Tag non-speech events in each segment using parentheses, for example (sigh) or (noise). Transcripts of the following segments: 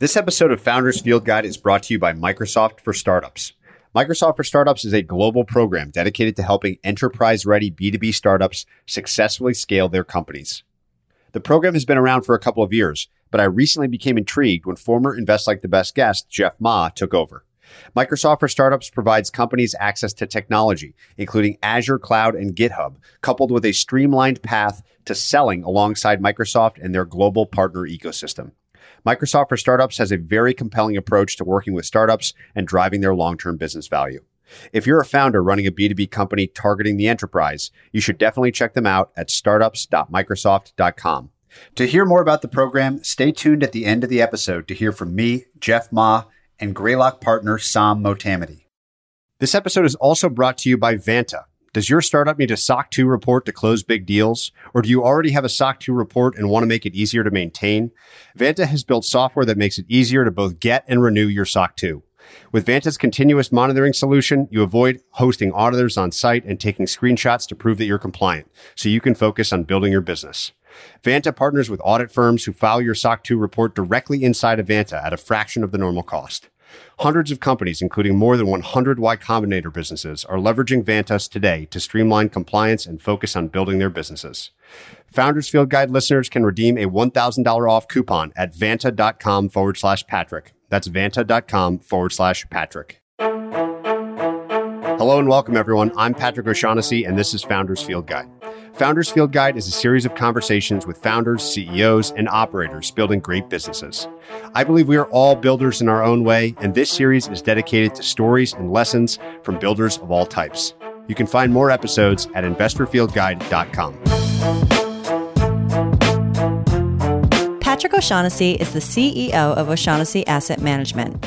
This episode of Founders Field Guide is brought to you by Microsoft for Startups. Microsoft for Startups is a global program dedicated to helping enterprise ready B2B startups successfully scale their companies. The program has been around for a couple of years, but I recently became intrigued when former Invest Like the Best guest, Jeff Ma, took over. Microsoft for Startups provides companies access to technology, including Azure Cloud and GitHub, coupled with a streamlined path to selling alongside Microsoft and their global partner ecosystem. Microsoft for Startups has a very compelling approach to working with startups and driving their long term business value. If you're a founder running a B2B company targeting the enterprise, you should definitely check them out at startups.microsoft.com. To hear more about the program, stay tuned at the end of the episode to hear from me, Jeff Ma, and Greylock partner Sam Motamedi. This episode is also brought to you by Vanta does your startup need a SOC 2 report to close big deals? Or do you already have a SOC 2 report and want to make it easier to maintain? Vanta has built software that makes it easier to both get and renew your SOC 2. With Vanta's continuous monitoring solution, you avoid hosting auditors on site and taking screenshots to prove that you're compliant, so you can focus on building your business. Vanta partners with audit firms who file your SOC 2 report directly inside of Vanta at a fraction of the normal cost. Hundreds of companies, including more than 100 Y Combinator businesses, are leveraging Vantas today to streamline compliance and focus on building their businesses. Founders Field Guide listeners can redeem a $1,000 off coupon at vanta.com forward slash Patrick. That's vanta.com forward slash Patrick. Hello and welcome, everyone. I'm Patrick O'Shaughnessy, and this is Founders Field Guide. Founders Field Guide is a series of conversations with founders, CEOs, and operators building great businesses. I believe we are all builders in our own way, and this series is dedicated to stories and lessons from builders of all types. You can find more episodes at investorfieldguide.com. Patrick O'Shaughnessy is the CEO of O'Shaughnessy Asset Management.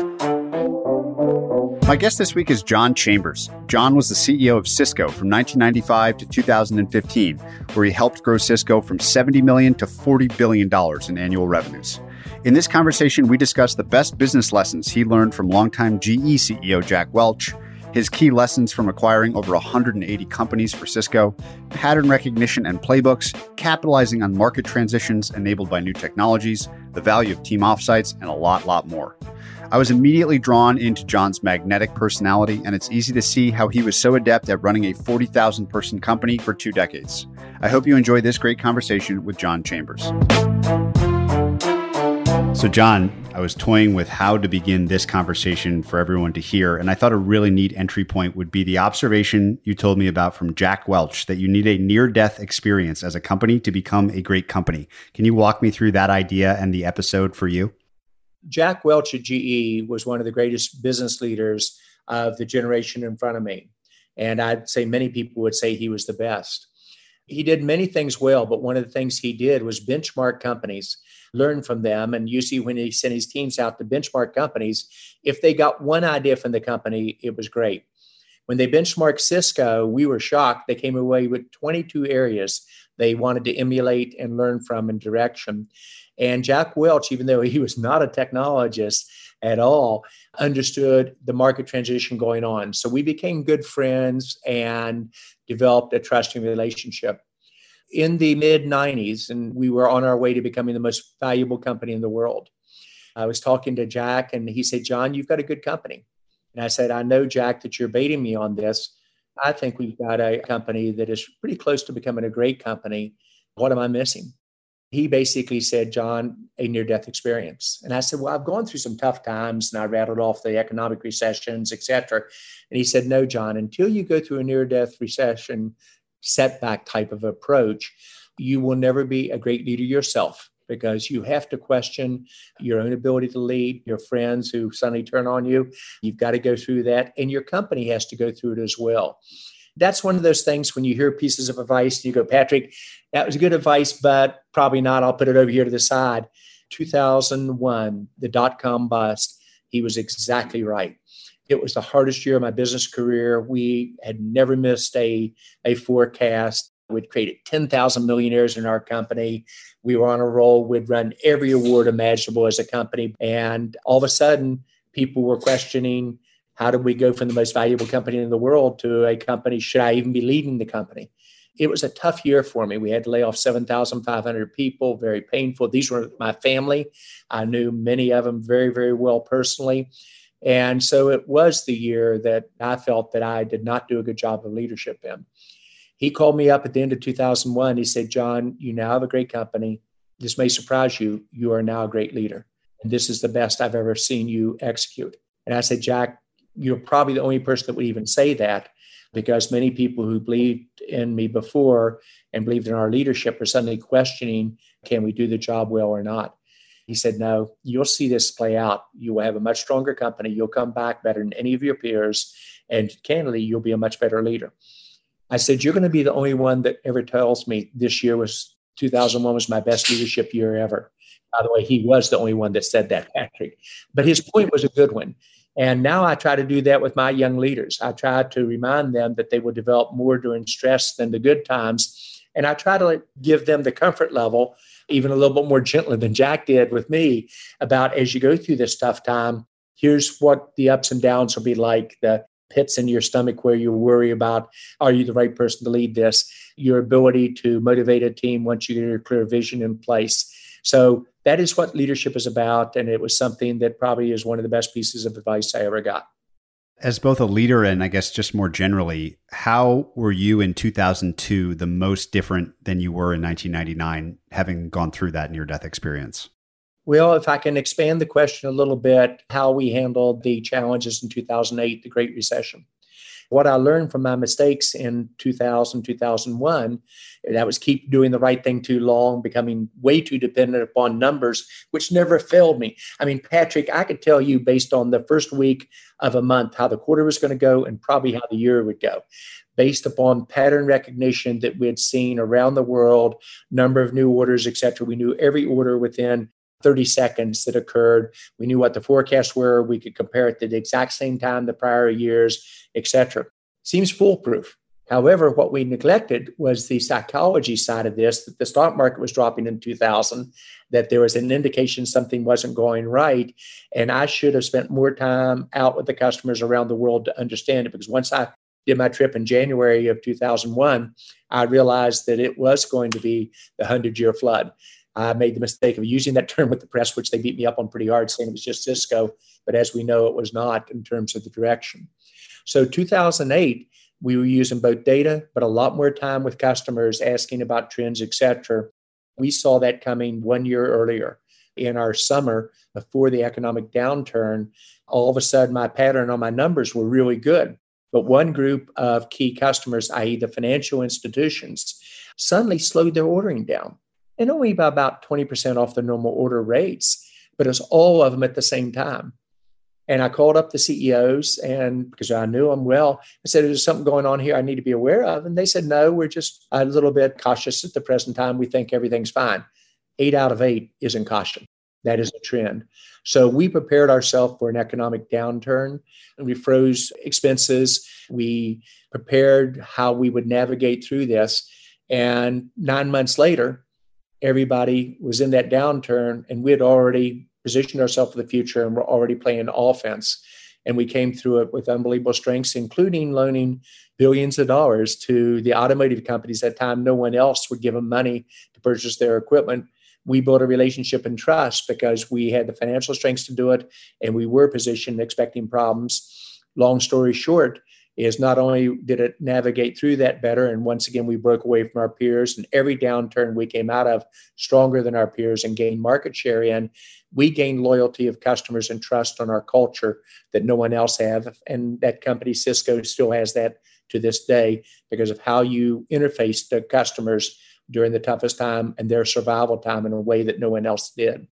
My guest this week is John Chambers. John was the CEO of Cisco from 1995 to 2015, where he helped grow Cisco from 70 million to 40 billion dollars in annual revenues. In this conversation, we discuss the best business lessons he learned from longtime GE CEO Jack Welch, his key lessons from acquiring over 180 companies for Cisco, pattern recognition and playbooks, capitalizing on market transitions enabled by new technologies, the value of team offsites, and a lot, lot more. I was immediately drawn into John's magnetic personality, and it's easy to see how he was so adept at running a 40,000 person company for two decades. I hope you enjoy this great conversation with John Chambers. So, John, I was toying with how to begin this conversation for everyone to hear, and I thought a really neat entry point would be the observation you told me about from Jack Welch that you need a near death experience as a company to become a great company. Can you walk me through that idea and the episode for you? Jack Welch at GE was one of the greatest business leaders of the generation in front of me. And I'd say many people would say he was the best. He did many things well, but one of the things he did was benchmark companies, learn from them. And usually, when he sent his teams out to benchmark companies, if they got one idea from the company, it was great. When they benchmarked Cisco, we were shocked. They came away with 22 areas they wanted to emulate and learn from in direction. And Jack Welch, even though he was not a technologist at all, understood the market transition going on. So we became good friends and developed a trusting relationship. In the mid 90s, and we were on our way to becoming the most valuable company in the world. I was talking to Jack, and he said, John, you've got a good company. And I said, I know, Jack, that you're baiting me on this. I think we've got a company that is pretty close to becoming a great company. What am I missing? he basically said, John, a near death experience. And I said, Well, I've gone through some tough times and I rattled off the economic recessions, et cetera. And he said, No, John, until you go through a near death recession setback type of approach, you will never be a great leader yourself because you have to question your own ability to lead, your friends who suddenly turn on you. You've got to go through that, and your company has to go through it as well that's one of those things when you hear pieces of advice, you go, Patrick, that was good advice, but probably not. I'll put it over here to the side. 2001, the dot com bust, he was exactly right. It was the hardest year of my business career. We had never missed a, a forecast. We'd created 10,000 millionaires in our company. We were on a roll. We'd run every award imaginable as a company. And all of a sudden, people were questioning how did we go from the most valuable company in the world to a company? Should I even be leading the company? It was a tough year for me. We had to lay off 7,500 people, very painful. These were my family. I knew many of them very, very well personally. And so it was the year that I felt that I did not do a good job of leadership in. He called me up at the end of 2001. He said, John, you now have a great company. This may surprise you. You are now a great leader. And this is the best I've ever seen you execute. And I said, Jack, you're probably the only person that would even say that because many people who believed in me before and believed in our leadership are suddenly questioning can we do the job well or not? He said, No, you'll see this play out. You will have a much stronger company. You'll come back better than any of your peers. And candidly, you'll be a much better leader. I said, You're going to be the only one that ever tells me this year was 2001 was my best leadership year ever. By the way, he was the only one that said that, Patrick. But his point was a good one. And now I try to do that with my young leaders. I try to remind them that they will develop more during stress than the good times. And I try to give them the comfort level, even a little bit more gently than Jack did with me, about as you go through this tough time, here's what the ups and downs will be like, the pits in your stomach where you worry about are you the right person to lead this, your ability to motivate a team once you get your clear vision in place. So that is what leadership is about. And it was something that probably is one of the best pieces of advice I ever got. As both a leader and I guess just more generally, how were you in 2002 the most different than you were in 1999, having gone through that near death experience? Well, if I can expand the question a little bit, how we handled the challenges in 2008, the Great Recession what I learned from my mistakes in 2000, 2001, that was keep doing the right thing too long, becoming way too dependent upon numbers, which never failed me. I mean, Patrick, I could tell you based on the first week of a month how the quarter was going to go and probably how the year would go based upon pattern recognition that we had seen around the world, number of new orders, et cetera. We knew every order within 30 seconds that occurred. We knew what the forecasts were. We could compare it to the exact same time the prior years, etc. Seems foolproof. However, what we neglected was the psychology side of this that the stock market was dropping in 2000, that there was an indication something wasn't going right. And I should have spent more time out with the customers around the world to understand it because once I did my trip in January of 2001, I realized that it was going to be the 100 year flood. I made the mistake of using that (laughs) term with the press, which they beat me up on pretty hard, saying it was just Cisco. But as we know, it was not in terms of the direction. So 2008, we were using both data, but a lot more time with customers asking about trends, et cetera. We saw that coming one year earlier in our summer before the economic downturn. All of a sudden, my pattern on my numbers were really good. But one group of key customers, i.e., the financial institutions, suddenly slowed their ordering down and only by about 20% off the normal order rates, but it's all of them at the same time. And I called up the CEOs and because I knew them well, I said, Is something going on here I need to be aware of? And they said, No, we're just a little bit cautious at the present time. We think everything's fine. Eight out of eight is in caution. That is a trend. So we prepared ourselves for an economic downturn and we froze expenses. We prepared how we would navigate through this. And nine months later, everybody was in that downturn and we had already positioned ourselves for the future and we're already playing offense. And we came through it with unbelievable strengths, including loaning billions of dollars to the automotive companies at time no one else would give them money to purchase their equipment. We built a relationship and trust because we had the financial strengths to do it and we were positioned expecting problems. Long story short, is not only did it navigate through that better, and once again, we broke away from our peers, and every downturn we came out of stronger than our peers and gained market share in. We gained loyalty of customers and trust on our culture that no one else have, and that company Cisco still has that to this day because of how you interface to customers during the toughest time and their survival time in a way that no one else did.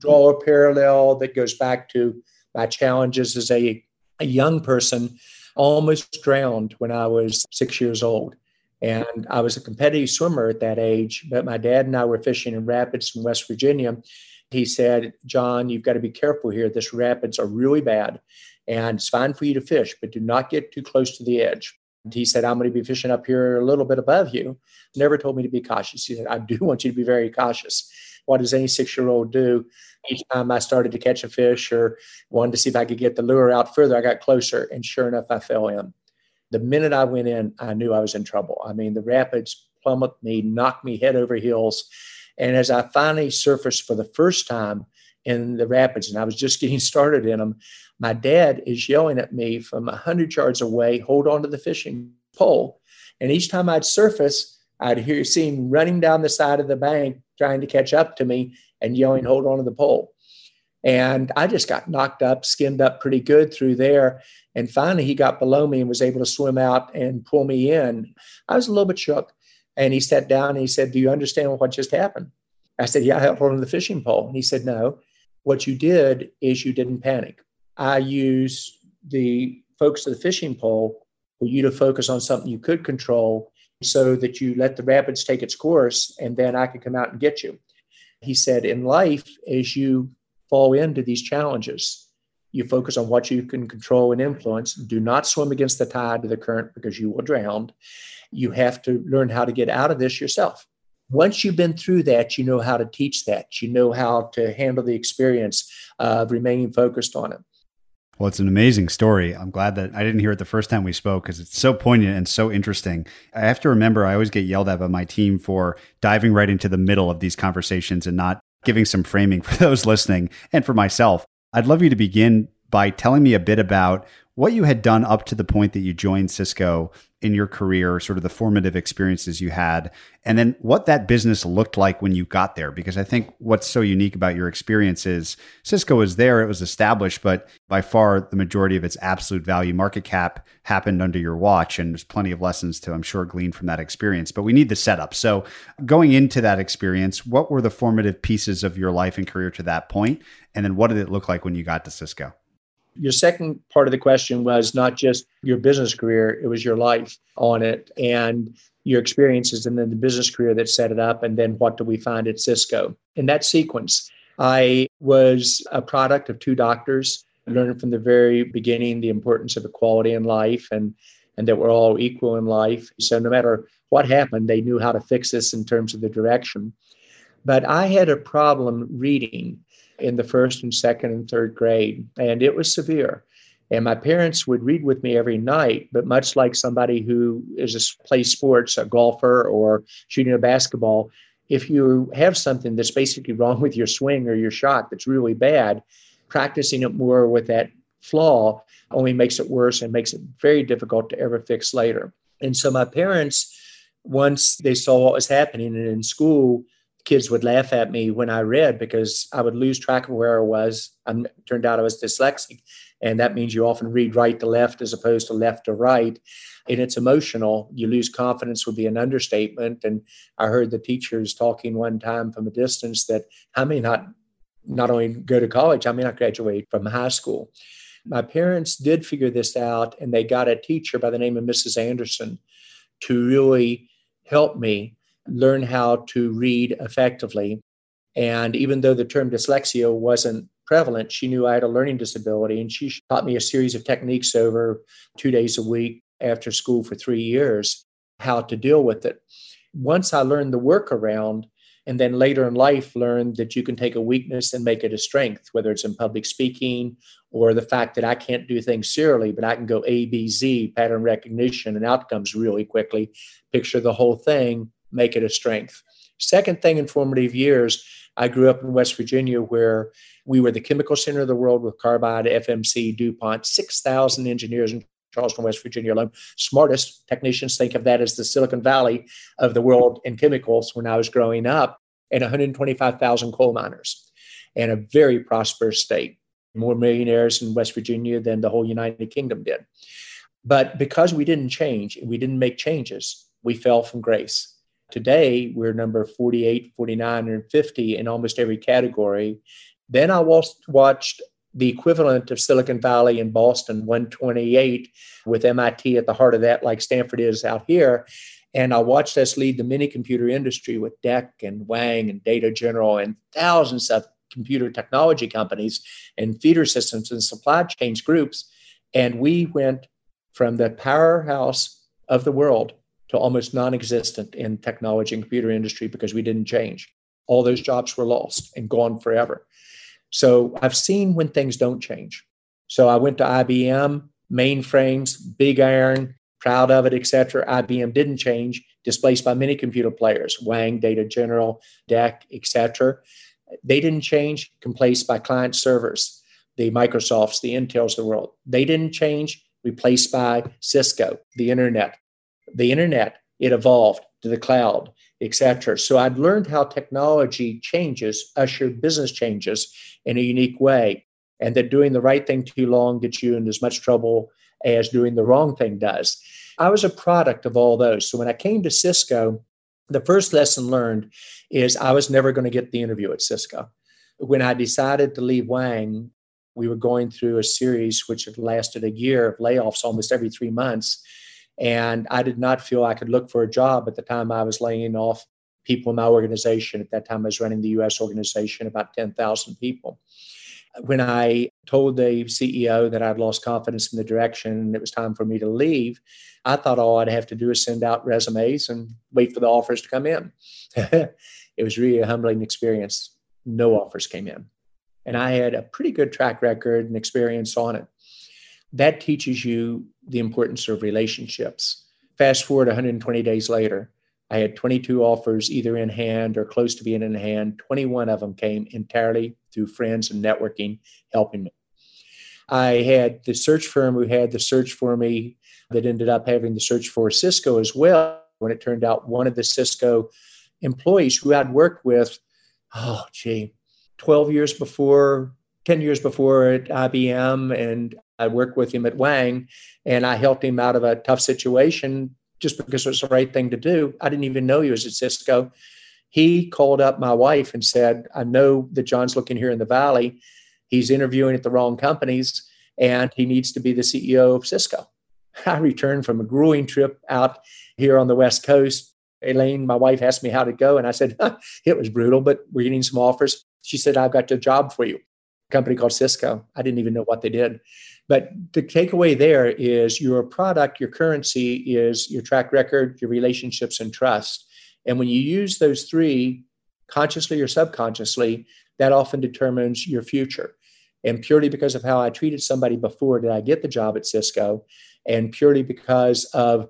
Draw a parallel that goes back to my challenges as a, a young person almost drowned when I was six years old. And I was a competitive swimmer at that age, but my dad and I were fishing in rapids in West Virginia. He said, John, you've got to be careful here. This rapids are really bad and it's fine for you to fish, but do not get too close to the edge. He said, I'm going to be fishing up here a little bit above you. Never told me to be cautious. He said, I do (laughs) want you to be very cautious. What does any six year old do? Each time I started to catch a fish or wanted to see if I could get the lure out further, I got closer. And sure enough, I fell in. The minute I went in, I knew I was in trouble. I mean, the rapids plummeted me, knocked me head over heels. And as I finally surfaced for the first time in the rapids, and I was just (laughs) getting started in them, my dad is yelling at me from 100 yards away, hold on to the fishing pole. And each time I'd surface, I'd hear see him running down the side of the bank trying to catch up to me and yelling, hold on to the pole. And I just got knocked up, skimmed up pretty good through there. And finally, he got below me and was able to swim out and pull me in. I was a little bit shook. And he sat down and he said, Do you understand what just happened? I said, Yeah, I held on to the fishing pole. And he said, No, what you did is you didn't panic. I use the focus of the fishing pole for you to focus on something you could control so that you let the rapids take its course and then I could come out and get you. He said, in life, as you fall into these challenges, you focus on what you can control and influence. Do not swim against the tide of the current because you will drown. You have to learn how to get out of this yourself. Once you've been through that, you know how to teach that. You know how to handle the experience of remaining focused on it. Well, it's an amazing story. I'm glad that I didn't hear it the first time we spoke because it's so poignant and so interesting. I have to remember, I always get yelled at by my team for diving right into the middle of these conversations and not giving some framing (laughs) for those listening and for myself. I'd love you to begin by telling me a bit about what you had done up to the point that you joined Cisco in your career, sort of the formative experiences you had, and then what that business looked like when you got there. Because I think what's so unique about your experience is Cisco was there, it was established, but by far the majority of its absolute value market cap happened under your watch. And there's plenty of lessons to, I'm sure, glean from that experience. But we need the setup. So going into that experience, what were the formative pieces of your life and career to that point? And then what did it look like when you got to Cisco? Your second part of the question was not just your business career, it was your life on it and your experiences, and then the business career that set it up. And then what do we find at Cisco? In that sequence, I was a product of two doctors, learning from the very beginning the importance of equality in life and, and that we're all equal in life. So no matter what happened, they knew how to fix this in terms of the direction. But I had a problem reading in the first and second and third grade, and it was severe. And my parents would read with me every night, but much like somebody who is a play sports, a golfer or shooting a basketball, if you have something that's basically wrong with your swing or your shot that's really bad, practicing it more with that flaw only makes it worse and makes it very difficult to ever fix later. And so my parents, once they saw what was happening and in school, kids would laugh at me when I read because I would lose track of where I was. I turned out I was dyslexic, and that means you often read right to left as opposed to left to right. And it's emotional. You lose confidence would be an understatement. And I heard the teachers talking one time from a distance that I may not not only go to college, I may not graduate from high school. My parents did figure this out, and they got a teacher by the name of Mrs. Anderson to really help me learn how to read effectively. And even though the term dyslexia wasn't prevalent, she knew I had a learning disability. And she taught me a series of techniques over two days a week after school for three years, how to deal with it. Once I learned the workaround, and then later in life learned that you can take a weakness and make it a strength, whether it's in public speaking or the fact that I can't do things serially, but I can go A, B, Z, pattern recognition and outcomes really quickly, picture the whole thing, make it a strength. Second thing in formative years, I grew up in West Virginia where we were the chemical center of the world with Carbide, FMC, DuPont, 6,000 engineers in Charleston, West Virginia alone. Smartest technicians think of that as the Silicon Valley of the world in chemicals when I was growing up, and 125,000 coal miners, and a very prosperous state. More millionaires in West Virginia than the whole United Kingdom did. But because we didn't change, we didn't make changes, we fell from grace. Today, we're number 48, 49, and 50 in almost every category. Then I watched the equivalent of Silicon Valley in Boston, 128, with MIT at the heart of that, like Stanford is out here. And I watched us lead the mini computer industry with DEC and Wang and Data General and thousands of computer technology companies and feeder systems and supply chains groups. And we went from the powerhouse of the world to almost non existent in technology and computer industry because we didn't change. All those jobs were lost and gone forever. So I've seen when things don't change. So I went to IBM, mainframes, big iron, proud of it, etc. IBM didn't change, displaced by many computer players, Wang, Data General, DEC, etc. They didn't change, replaced by client servers, the Microsofts, the Intels of the world. They didn't change, replaced by Cisco, the internet. The internet, it evolved to the cloud, etc. So I'd learned how technology changes, usher business changes in a unique way, and that doing the right thing too long gets you in as much trouble as doing the wrong thing does. I was a product of all those. So when I came to Cisco, the first lesson learned is I was never going to get the interview at Cisco. When I decided to leave Wang, we were going through a series which had lasted a year of layoffs almost every three months. And I did not feel I could look for a job at the time I was laying off people in my organization. At that time, I was running the US organization, about 10,000 people. When I told the CEO that I'd lost confidence in the direction and it was time for me to leave, I thought all I'd have to do is send out resumes and wait for the offers to come in. (laughs) it was really a humbling experience. No offers came in. And I had a pretty good track record and experience on it. That teaches you the importance of relationships. Fast forward 120 days later, I had 22 offers either in hand or close to being in hand. 21 of them came entirely through friends and networking helping me. I had the search firm who had the search for me that ended up having the search for Cisco as well. When it turned out one of the Cisco employees who I'd worked with, oh, gee, 12 years before, 10 years before at IBM, and I worked with him at Wang, and I helped him out of a tough situation just because it was the right thing to do. I didn't even know he was at Cisco. He called up my wife and said, I know that John's looking here in the Valley. He's interviewing at the wrong companies, and he needs to be the CEO of Cisco. (laughs) I returned from a grueling trip out here on the West Coast. Elaine, my wife, asked me how to go, and I said, (laughs) It was brutal, but we're getting some offers. She said, I've got a job for you. Company called Cisco. I didn't even know what they did. But the takeaway there is your product, your currency is your track record, your relationships, and trust. And when you use those three, consciously or subconsciously, that often determines your future. And purely because of how I treated somebody before did I get the job at Cisco and purely because of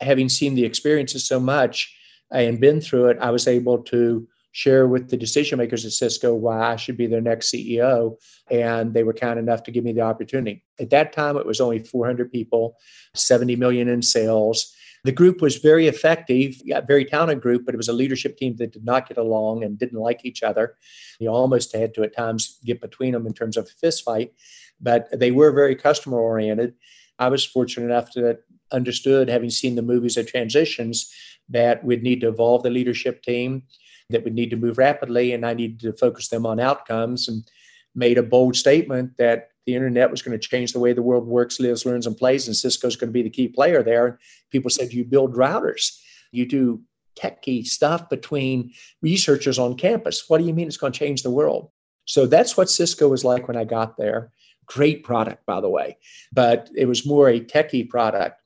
having seen the experiences so much and been through it, I was able to share with the decision makers at Cisco why I should be their next CEO. And they were kind enough to give me the opportunity. At that time, it was only 400 people, 70 million in sales. The group was very effective, yeah, very talented group, but it was a leadership team that did not get along and didn't like each other. You almost had to at times get between them in terms of a fist fight, but they were very customer oriented. I was fortunate enough to understood, having seen the movies of transitions, that we'd need to evolve the leadership team, that we'd need to move rapidly, and I needed to focus them on outcomes and made a bold statement that the internet was going to change the way the world works, lives, learns, and plays, and Cisco's going to be the key player there. People said, You build routers, you do techie stuff between researchers on campus. What do you mean it's going to change the world? So that's what Cisco was like when I got there. Great product, by the way, but it was more a techie product.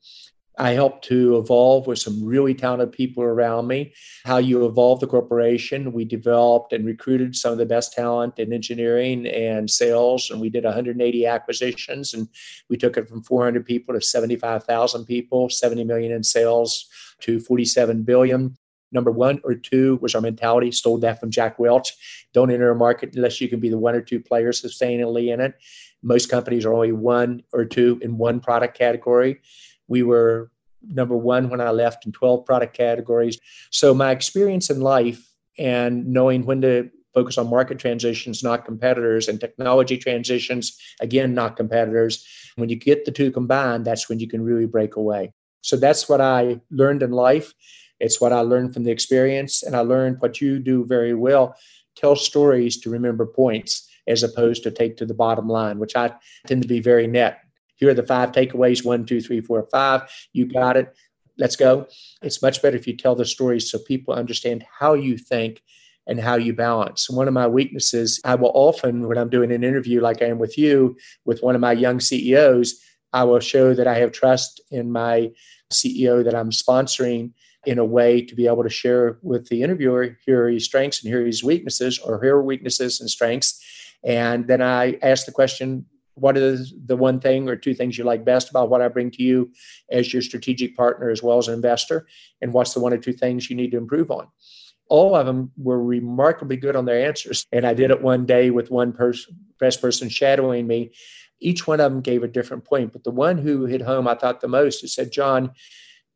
I helped to evolve with some really talented people around me. How you evolve the corporation. We developed and recruited some of the best talent in engineering and sales, and we did 180 acquisitions, and we took it from 400 people to 75,000 people, 70 million in sales to 47 billion. Number one or two was our mentality. Stole that from Jack Welch. Don't enter a market unless you can be the one or two players sustainably in it. Most companies are only one or two in one product category. We were number one when I left in 12 product categories. So my experience in life and knowing when to focus on market transitions, not competitors, and technology transitions, again, not competitors. When you get the two combined, that's when you can really break away. So that's what I learned in life. It's what I learned from the experience. And I learned what you do very well tell stories to remember points as opposed to take to the bottom line, which I tend to be very net. Here are the five takeaways one, two, three, four, five. You got it. Let's go. It's much better if you tell the stories so people understand how you think and how you balance. One of my weaknesses, I will often, when I'm doing an interview like I am with you, with one of my young CEOs, I will show that I have trust in my CEO that I'm sponsoring in a way to be able to share with the interviewer here are his strengths and here are his weaknesses, or here are weaknesses and strengths. And then I ask the question, what is the one thing or two things you like best about what I bring to you as your strategic partner as well as an investor? And what's the one or two things you need to improve on? All of them were remarkably good on their answers. And I did it one day with one person, best person shadowing me. Each one of them gave a different point. But the one who hit home I thought the most is said, John,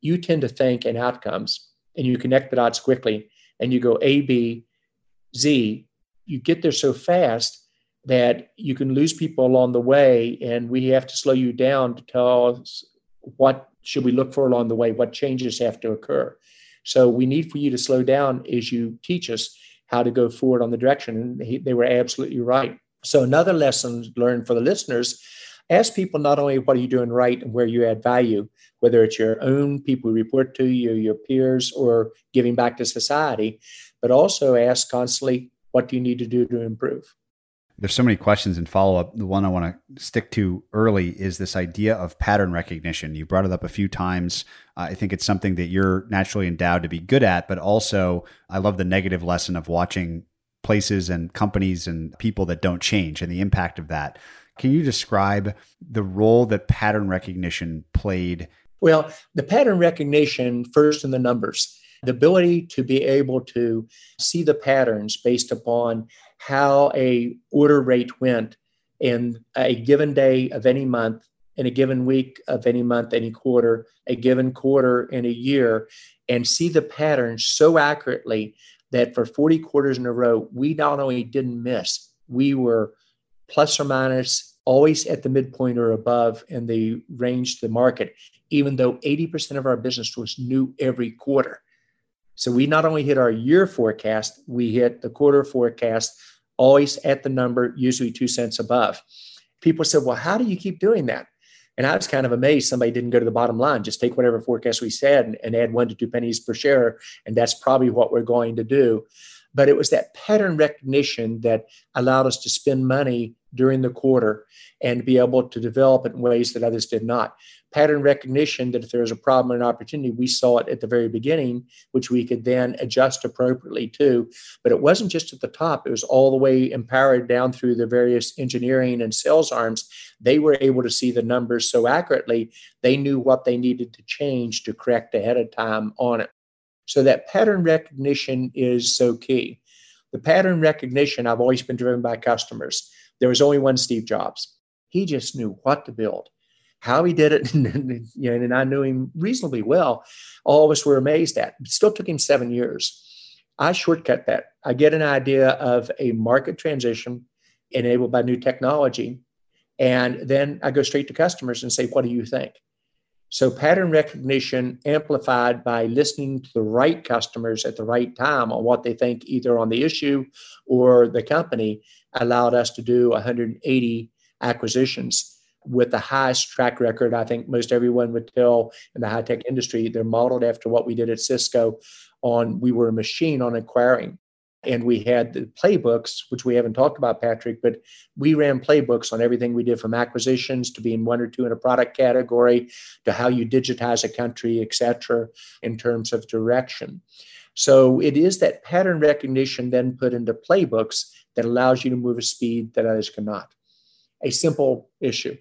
you tend to think in outcomes and you connect the dots quickly and you go A, B, Z. You get there so fast that you can lose people along the way and we have to slow you down to tell us what should we look for along the way what changes have to occur. So we need for you to slow down as you teach us how to go forward on the direction and he, they were absolutely right. So another lesson learned for the listeners ask people not only what are you doing right and where you add value whether it's your own people who report to you your peers or giving back to society but also ask constantly what do you need to do to improve there's so many questions and follow up. The one I want to stick to early is this idea of pattern recognition. You brought it up a few times. Uh, I think it's something that you're naturally endowed to be good at, but also I love the negative lesson of watching places and companies and people that don't change and the impact of that. Can you describe the role that pattern recognition played? Well, the pattern recognition, first in the numbers, the ability to be able to see the patterns based upon how a order rate went in a given day of any month in a given week of any month any quarter a given quarter in a year and see the patterns so accurately that for 40 quarters in a row we not only didn't miss we were plus or minus always at the midpoint or above in the range to the market even though 80% of our business was new every quarter so we not only hit our year forecast we hit the quarter forecast always at the number, usually two cents above. People said, Well, how do you keep doing that? And I was kind of amazed somebody didn't go to the bottom line, just take whatever forecast we said and, and add one to two pennies per share. And that's probably what we're going to do. But it was that pattern recognition that allowed us to spend money during the quarter and be able to develop it in ways that others did not pattern recognition that if there was a problem or an opportunity, we saw it at the very beginning, which we could then adjust appropriately to. But it wasn't just at the top, it was all the way empowered down through the various engineering and sales arms. They were able to see the numbers so accurately, they knew what they needed to change to correct ahead of time on it. So that pattern recognition is so key. The pattern recognition, I've always been driven by customers. There was only one Steve Jobs. He just knew what to build how he did it, (laughs) and, I knew him reasonably well. All of us were amazed at. It still took him seven years. I shortcut that. I get an idea of a market transition enabled by new technology, and then I go straight to customers and say, "What do you think?" So pattern recognition amplified by listening to the right customers at the right time on what they think either on the issue or the company allowed us to do 180 acquisitions with the highest track record. I think most everyone would tell in the high tech industry, they're modeled after what we did at Cisco on we were a machine on acquiring. And we had the playbooks, which we haven't talked about, Patrick, but we ran playbooks on everything we did from acquisitions to being one or two in a product category to how you digitize a country, et cetera, in terms of direction. So it is that pattern recognition then put into playbooks that allows you to move at speed that others cannot. A simple issue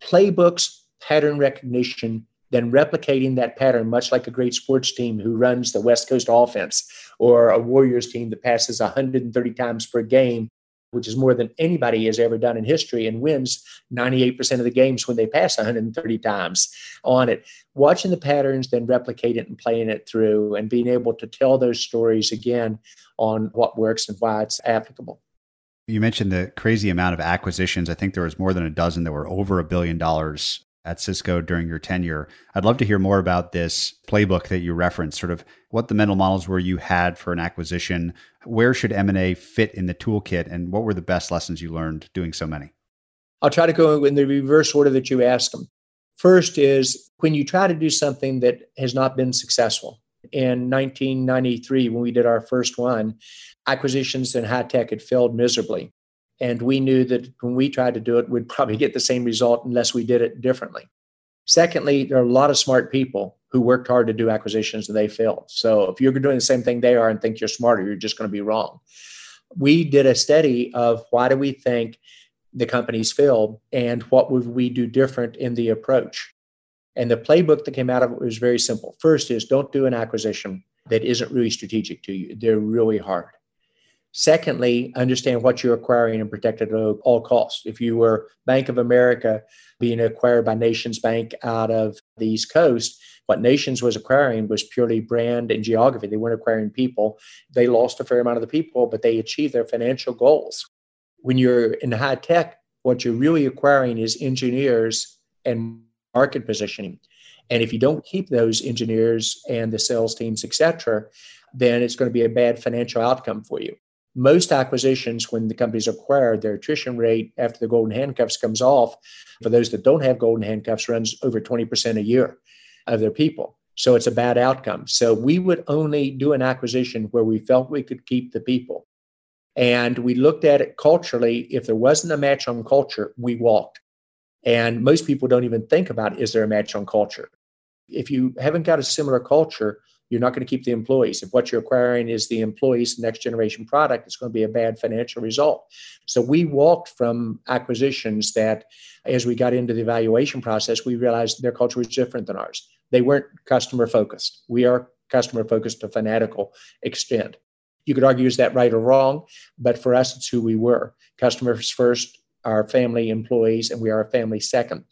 playbooks, pattern recognition, then replicating that pattern, much like a great sports team who runs the West Coast offense or a Warriors team that passes 130 times per game, which is more than anybody has ever done in history and wins 98% of the games when they pass 130 times on it. Watching the patterns, then replicate it and playing it through and being able to tell those stories again on what works and why it's applicable. You mentioned the crazy amount of acquisitions. I think there was more than a dozen that were over a billion dollars at Cisco during your tenure. I'd love to hear more about this playbook that you referenced, sort of what the mental models were you had for an acquisition. Where should M&A fit in the toolkit and what were the best lessons you learned doing so many? I'll try to go in the reverse order that you asked them. First is when you try to do something that has not been successful. In 1993, when we did our first one, acquisitions in high tech had failed miserably. And we knew that when we tried to do it, we'd probably get the same result unless we did it differently. Secondly, there are a lot of smart people who worked hard to do acquisitions and they failed. So if you're doing the same thing they are and think you're smarter, you're just going to be wrong. We did a study of why do we think the companies failed and what would we do different in the approach. And the playbook that came out of it was very simple. First is don't do an acquisition that isn't really strategic to you. They're really hard. Secondly, understand what you're acquiring and protect it at all costs. If you were Bank of America being acquired by NationsBank out of the East Coast, what Nations was acquiring was purely brand and geography. They weren't acquiring people. They lost a fair amount of the people, but they achieved their financial goals. When you're in high tech, what you're really acquiring is engineers and market positioning. And if you don't keep those engineers and the sales teams, et cetera, then it's going to be a bad financial outcome for you. Most acquisitions, when the companies acquired, their attrition rate after the golden handcuffs comes off, for those that don't have golden handcuffs, runs over 20% a year of their people. So it's a bad outcome. So we would only do an acquisition where we felt we could keep the people. And we looked at it culturally. If there wasn't a match on culture, we walked. And most people don't even think about is there a match on culture? If you haven't got a similar culture, you're not going to keep the employees. If what you're acquiring is the employees' next generation product, it's going to be a bad financial result. So we walked from acquisitions that, as we got into the evaluation process, we realized their culture was different than ours. They weren't customer focused. We are customer focused to fanatical extent. You could argue is that right or wrong, but for us, it's who we were. Customers first, our family employees, and we are a family second.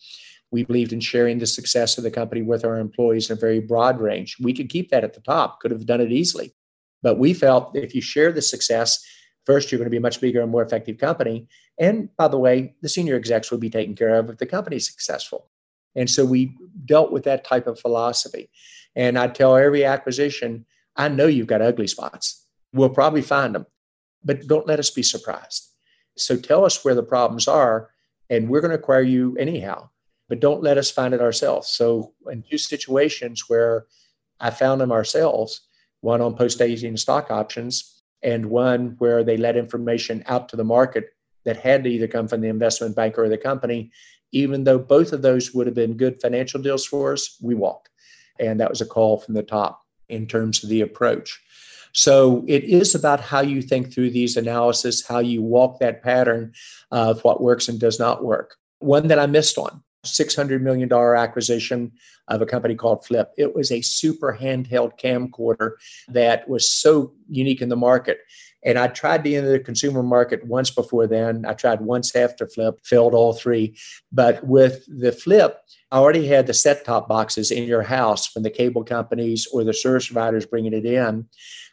We believed in sharing the success of the company with our employees in a very broad range. We could keep that at the top, could have done it easily. But we felt if you share the success, first, you're going to be a much bigger and more effective company. And by the way, the senior execs will be taken care of if the company's successful. And so we dealt with that type of philosophy. And I tell every acquisition, I know you've got ugly spots. We'll probably find them, but don't let us be surprised. So tell us where the problems are, and we're going to acquire you anyhow but don't let us find it ourselves. So, in two situations where I found them ourselves, one on post dating stock options, and one where they let information out to the market that had to either come from the investment banker or the company, even though both of those would have been good financial deals for us, we walked. And that was a call from the top in terms of the approach. So it is about how you think through these analysis, how you walk that pattern of what works and does not work. One that I missed on $600 million acquisition of a company called Flip. It was a super handheld camcorder that was so unique in the market. And I tried to enter the consumer market once before then. I tried once after Flip, failed all three. But with the Flip, I already had the set top boxes in your house from the cable companies or the service providers bringing it in.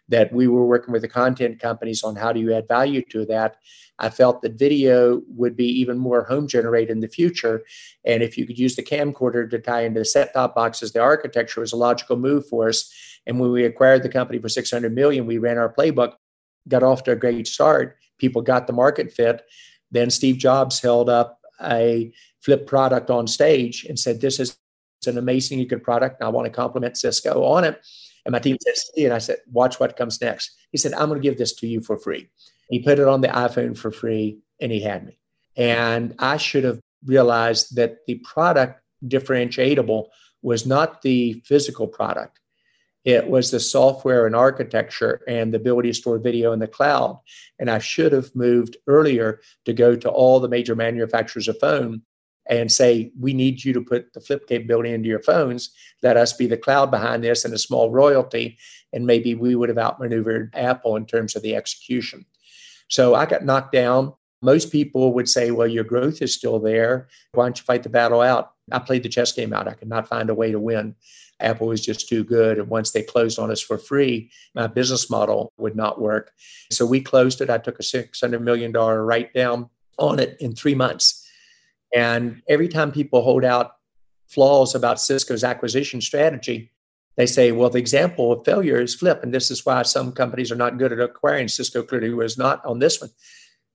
That we were working with the content companies on how do you add value to that. I felt that video would be even more home generated in the future. And if you could use the camcorder to tie into the set top boxes, the architecture was a logical move for us. And when we acquired the company for 600 million, we ran our playbook, got off to a great start. People got the market fit. Then Steve Jobs held up a flip product on stage and said, This is an amazingly good product. And I want to compliment Cisco on it. And my team said, Steve, and I said, Watch what comes next. He said, I'm going to give this to you for free. He put it on the iPhone for free and he had me. And I should have realized that the product differentiable was not the physical product. It was the software and architecture and the ability to store video in the cloud. And I should have moved earlier to go to all the major manufacturers of phone and say, we need you to put the flip capability into your phones. Let us be the cloud behind this and a small royalty. And maybe we would have outmaneuvered Apple in terms of the execution. So I got knocked down. Most people would say, well, your growth is still there. Why don't you fight the battle out? I played the chess game out. I could not find a way to win. Apple was just too good. And once they closed on us for free, my business model would not work. So we closed it. I took a $600 million write down on it in three months. And every time people hold out flaws about Cisco's acquisition strategy, they say, well, the example of failure is flip. And this is why some companies are not good at acquiring. Cisco clearly was not on this one.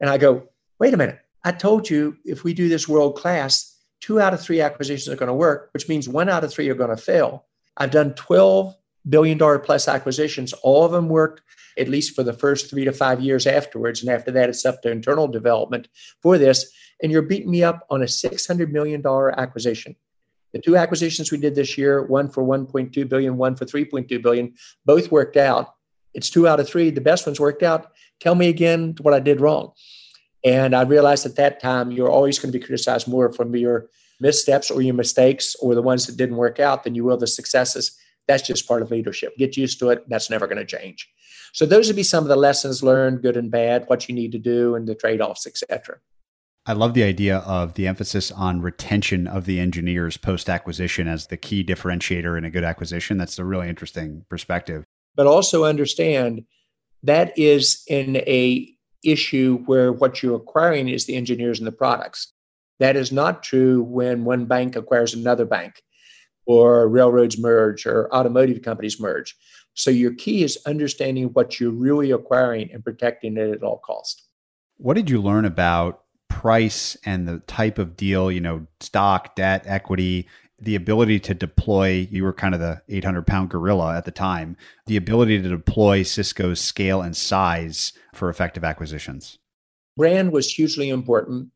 And I go, wait a minute. I told you if we do this world class, two out of three acquisitions are going to work, which means one out of three are going to fail. I've done 12 billion dollar plus acquisitions. All of them worked at least for the first three to five years afterwards. And after that, it's up to internal development for this. And you're beating me up on a $600 million acquisition. The two acquisitions we did this year, one for 1.2 billion, one for 3.2 billion, both worked out. It's two out of three. The best ones worked out. Tell me again what I did wrong. And I realized at that time you're always going to be criticized more from your missteps or your mistakes or the ones that didn't work out than you will the successes. That's just part of leadership. Get used to it. That's never going to change. So those would be some of the lessons learned, good and bad, what you need to do, and the trade-offs, etc. I love the idea of the emphasis on retention of the engineers post acquisition as the key differentiator in a good acquisition. That's a really interesting perspective. But also understand that is in a issue where what you're acquiring is the engineers and the products. That is not true when one bank acquires another bank or railroads merge or automotive companies merge. So your key is understanding what you're really acquiring and protecting it at all costs. What did you learn about price and the type of deal, you know, stock, debt, equity, the ability to deploy, you were kind of the 800 pound gorilla at the time, the ability to deploy Cisco's scale and size for effective acquisitions? Brand was hugely important.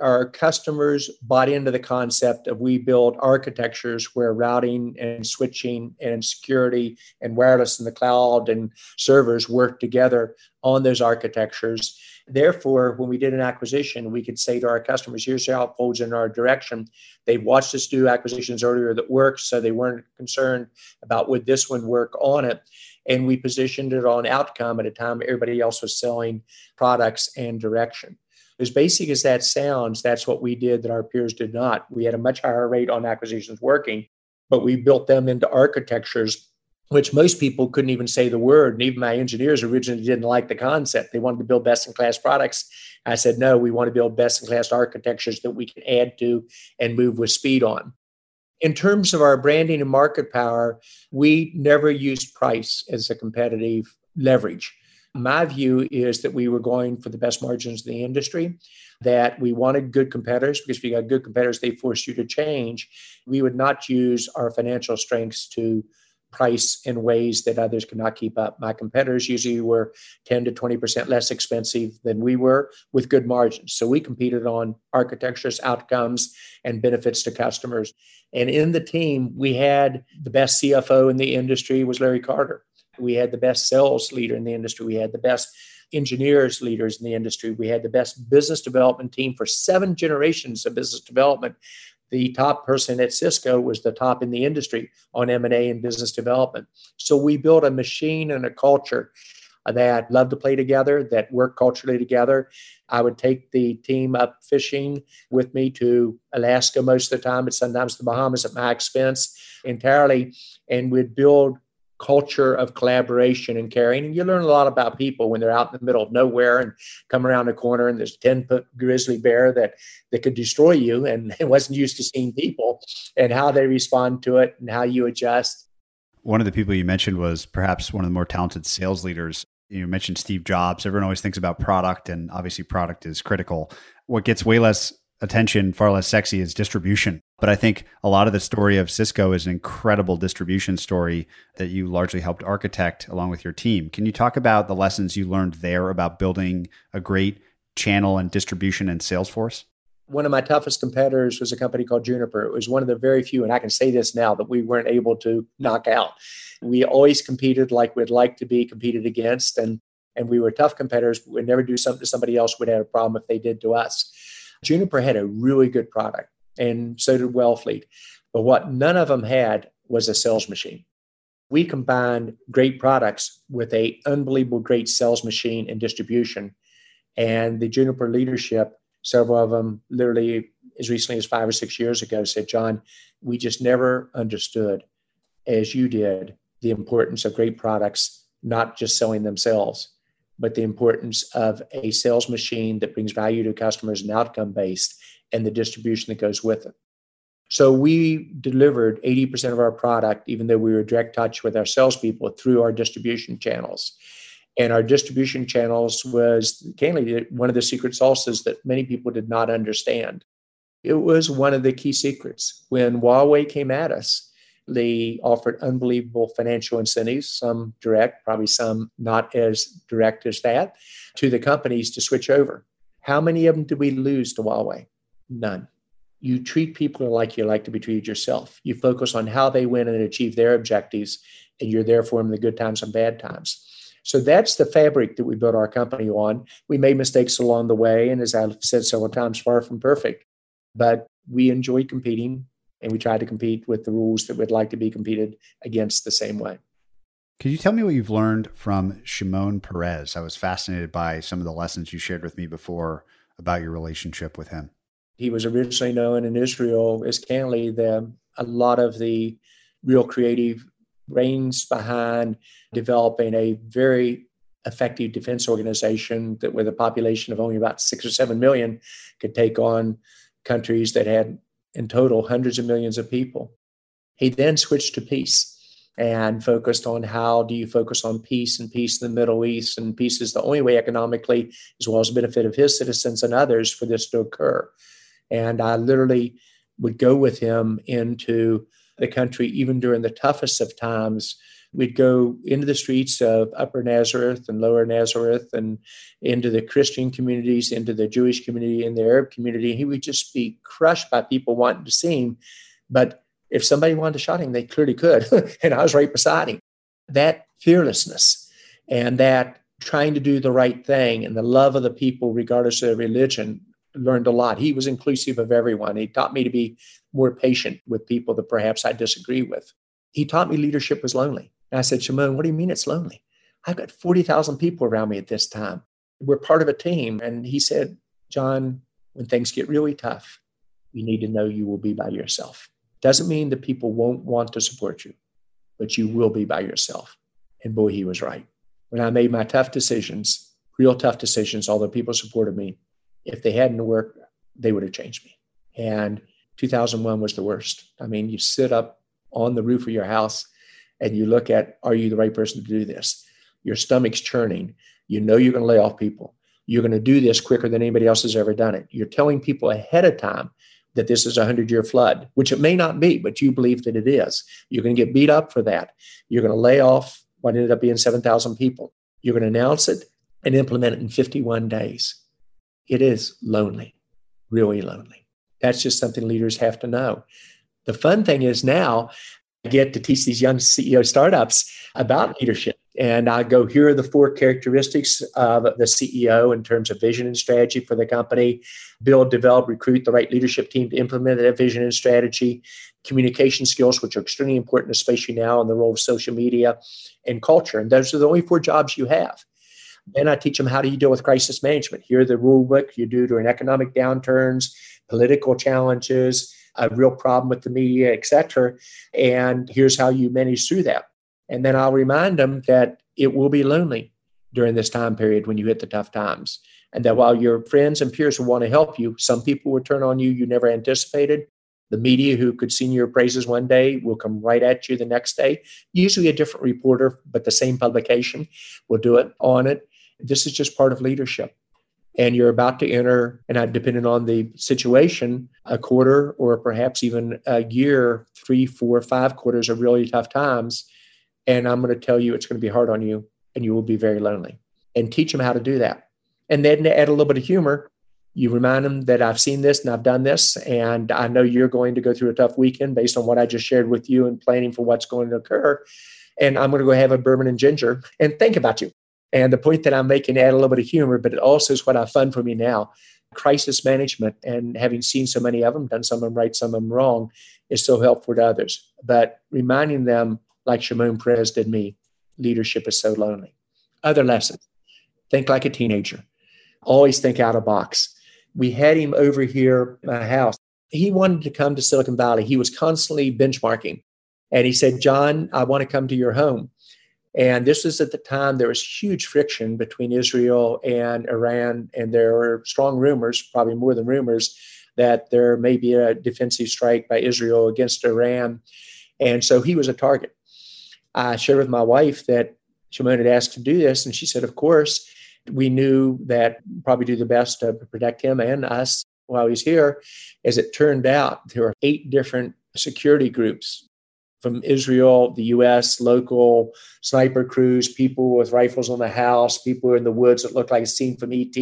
Our customers bought into the concept of we build architectures where routing and switching and security and wireless in the cloud and servers work together on those architectures Therefore, when we did an acquisition, we could say to our customers, here's how it folds in our direction. They've watched us do acquisitions earlier that worked, so they weren't concerned about would this one work on it. And we positioned it on outcome at a time everybody else was selling products and direction. As basic as that sounds, that's what we did that our peers did not. We had a much higher rate on acquisitions working, but we built them into architectures which most people couldn't even say the word. And even my engineers originally didn't like the concept. They wanted to build best in class products. I said, no, we want to build best in class architectures that we can add to and move with speed on. In terms of our branding and market power, we never used price as a competitive leverage. My view is that we were going for the best margins in the industry, that we wanted good competitors because if you got good competitors, they force you to change. We would not use our financial strengths to price in ways that others could not keep up. My competitors usually were 10 to 20% less expensive than we were with good margins. So we competed on architectures, outcomes, and benefits to customers. And in the team, we had the best CFO in the industry was Larry Carter. We had the best sales leader in the industry. We had the best engineers leaders in the industry. We had the best business development team for seven generations of business development the top person at Cisco was the top in the industry on M&A and business development. So we built a machine and a culture that loved to play together, that worked culturally together. I would take the team up fishing with me to Alaska most of the time, but sometimes the Bahamas at my expense entirely, and we'd build culture of collaboration and caring. And you learn a lot about people when they're out in the middle of nowhere and come around the corner and there's a 10 foot grizzly bear that, that could destroy you and (laughs) wasn't used to seeing people and how they respond to it and how you adjust. One of the people you mentioned was perhaps one of the more talented sales leaders. You mentioned Steve Jobs. Everyone always thinks about product, and obviously, product is critical. What gets way less attention, far less sexy, is distribution. But I think a lot of the story of Cisco is an incredible distribution story that you largely helped architect along with your team. Can you talk about the lessons you learned there about building a great channel and distribution and sales force? One of my toughest competitors was a company called Juniper. It was one of the very few, and I can say this now, that we weren't able to knock out. We always competed like we'd like to be competed against, and and we were tough competitors. We'd never do something to somebody else We'd have a problem if they did to us. Juniper had a really good product, and so did Wellfleet. But what none of them had was a sales machine. We combined great products with a unbelievable great sales machine and distribution. And the Juniper leadership, several of them literally as recently as five or six years ago, said, John, we just never understood, as you did, the importance of great products, not just selling themselves but the importance of a sales machine that brings value to customers and outcome based and the distribution that goes with it. So we delivered 80% of our product, even though we were direct touch with our salespeople through our distribution channels. And our distribution channels was candidly one of the secret sauces that many people did not understand. It was one of the key secrets. When Huawei came at us, they offered unbelievable financial incentives, some direct, probably some not as direct as that, to the companies to switch over. How many of them did we lose to Huawei? None. you treat people like you like to be treated yourself. You focus on how they win and achieve their objectives, and you're there for them in the good times and bad times. So that's the fabric that we built our company on. We made mistakes along the way, and as I've said several times, far from perfect. But we enjoyed competing, and we tried to compete with the rules that we'd like to be competed against the same way. Could you tell me what you've learned from Shimon Peres? I was fascinated by some of the lessons you shared with me before about your relationship with him. He was originally known in Israel as candidly the a lot of the real creative brains behind developing a very effective defense organization that with a population of only about six or seven million could take on countries that had in total hundreds of millions of people. He then switched to peace and focused on how do you focus on peace and peace in the Middle East and peace is the only way economically as well as the benefit of his citizens and others for this to occur. And I literally would go with him into the country even during the toughest of times. We'd go into the streets of Upper Nazareth and Lower Nazareth and into the Christian communities, into the Jewish community, and the Arab community. He would just be crushed by people wanting to see him. But if somebody wanted to shot him, they clearly could. (laughs) and I was right beside him. That fearlessness and that trying to do the right thing and the love of the people, regardless of religion, learned a lot. He was inclusive of everyone. He taught me to be more patient with people that perhaps I disagree with. He taught me leadership was lonely. And I said, Shimon, what do you mean it's lonely? I've got 40,000 people around me at this time. We're part of a team. And he said, John, when things get really tough, you need to know you will be by yourself. Doesn't mean that people won't want to support you, but you will be by yourself. And boy, he was right. When I made my tough decisions, real tough decisions, although people supported me, if they hadn't worked, they would have changed me. And 2001 was the worst. I mean, you sit up on the roof of your house and you look at, are you the right person to do this? Your stomach's churning. You know you're going to lay off people. You're going to do this quicker than anybody else has ever done it. You're telling people ahead of time that this is a 100 year flood, which it may not be, but you believe that it is. You're going to get beat up for that. You're going to lay off what ended up being 7,000 people. You're going to announce it and implement it in 51 days. It is lonely, really lonely. That's just something leaders have to know. The fun thing is now get to teach these young CEO startups about leadership. And I go, here are the four characteristics of the CEO in terms of vision and strategy for the company build, develop, recruit the right leadership team to implement that vision and strategy, communication skills, which are extremely important, especially now in the role of social media, and culture. And those are the only four jobs you have. Then I teach them how do you deal with crisis management. Here the rule book you do during economic downturns, political challenges, a real problem with the media, etc. And here's how you manage through that. And then I'll remind them that it will be lonely during this time period when you hit the tough times. And that while your friends and peers will want to help you, some people will turn on you you never anticipated. The media who could sing your praises one day will come right at you the next day. Usually a different reporter, but the same publication will do it on it. This is just part of leadership and you're about to enter, and I depending on the situation, a quarter or perhaps even a year, three, four, five quarters of really tough times. And I'm going to tell you it's going to be hard on you and you will be very lonely. And teach them how to do that. And then add a little bit of humor. You remind them that I've seen this and I've done this, and I know you're going to go through a tough weekend based on what I just shared with you and planning for what's going to occur. And I'm going to go have a bourbon and ginger and think about you. And the point that I'm making, add a little bit of humor, but it also is what I fun for me now. Crisis management and having seen so many of them, done some of them right, some of them wrong, is so helpful to others. But reminding them, like Shimon Peres did me, leadership is so lonely. Other lessons think like a teenager, always think out of box. We had him over here at my house. He wanted to come to Silicon Valley. He was constantly benchmarking. And he said, John, I want to come to your home. And this was at the time there was huge friction between Israel and Iran, and there were strong rumors, probably more than rumors, that there may be a defensive strike by Israel against Iran. And so he was a target. I shared with my wife that Shimon had asked to do this, and she said, Of course, we knew that probably do the best to protect him and us while he's here. As it turned out, there were eight different security groups from Israel, the US, local sniper crews, people with rifles on the house, people in the woods that looked like a scene from ET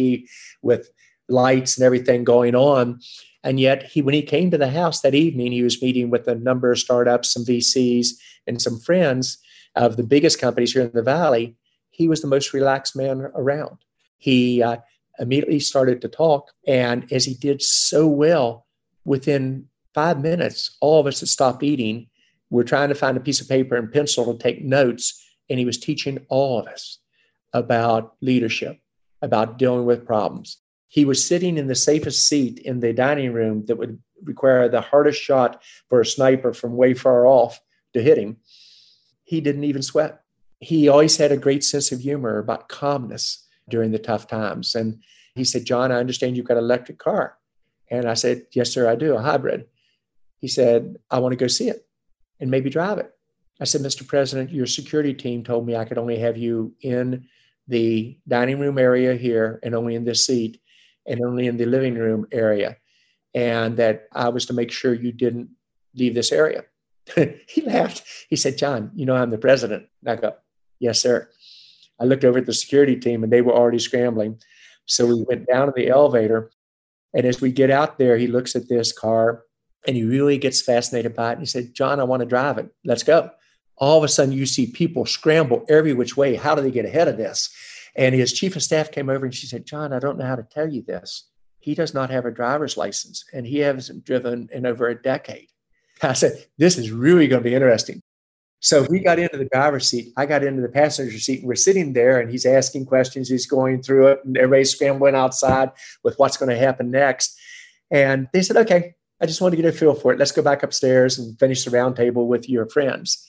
with lights and everything going on. And yet, he when he came to the house that evening, he was meeting with a number of startups, some VCs, and some friends of the biggest companies here in the valley. He was the most relaxed man around. He uh, immediately started to talk, and as he did so well, within five minutes, all of us had stopped eating. We're trying to find a piece of paper and pencil to take notes, and he was teaching all of us about leadership, about dealing with problems. He was sitting in the safest seat in the dining room that would require the hardest shot for a sniper from way far off to hit him. He didn't even sweat. He always had a great sense of humor about calmness during the tough times. And he said, John, I understand you've got an electric car. And I said, Yes, sir, I do, a hybrid. He said, I want to go see it and maybe drive it. I said, Mr. President, your security team told me I could only have you in the dining room area here and only in this seat and only in the living room area. And that I was to make sure you didn't leave this area. (laughs) he laughed. He said, John, you know, I'm the president. And I go, Yes, sir. I looked over at the security team and they were already scrambling. So we went down to the elevator. And as we get out there, he looks at this car and he really gets fascinated by it. And he said, John, I want to drive it. Let's go all of a sudden you see people scramble every which way. How do they get ahead of this? And his chief of staff came over and she said, John, I don't know how to tell you this. He does not have a driver's license and he hasn't driven in over a decade. I said, This is really going to be interesting. So he got into the driver's seat. I got into the passenger seat, and we're sitting there, and he's asking questions. He's going through it, and everybody's scrambling outside with what's going to happen next. And they said, "Okay, I just want to get a feel for it. Let's go back upstairs and finish the roundtable with your friends."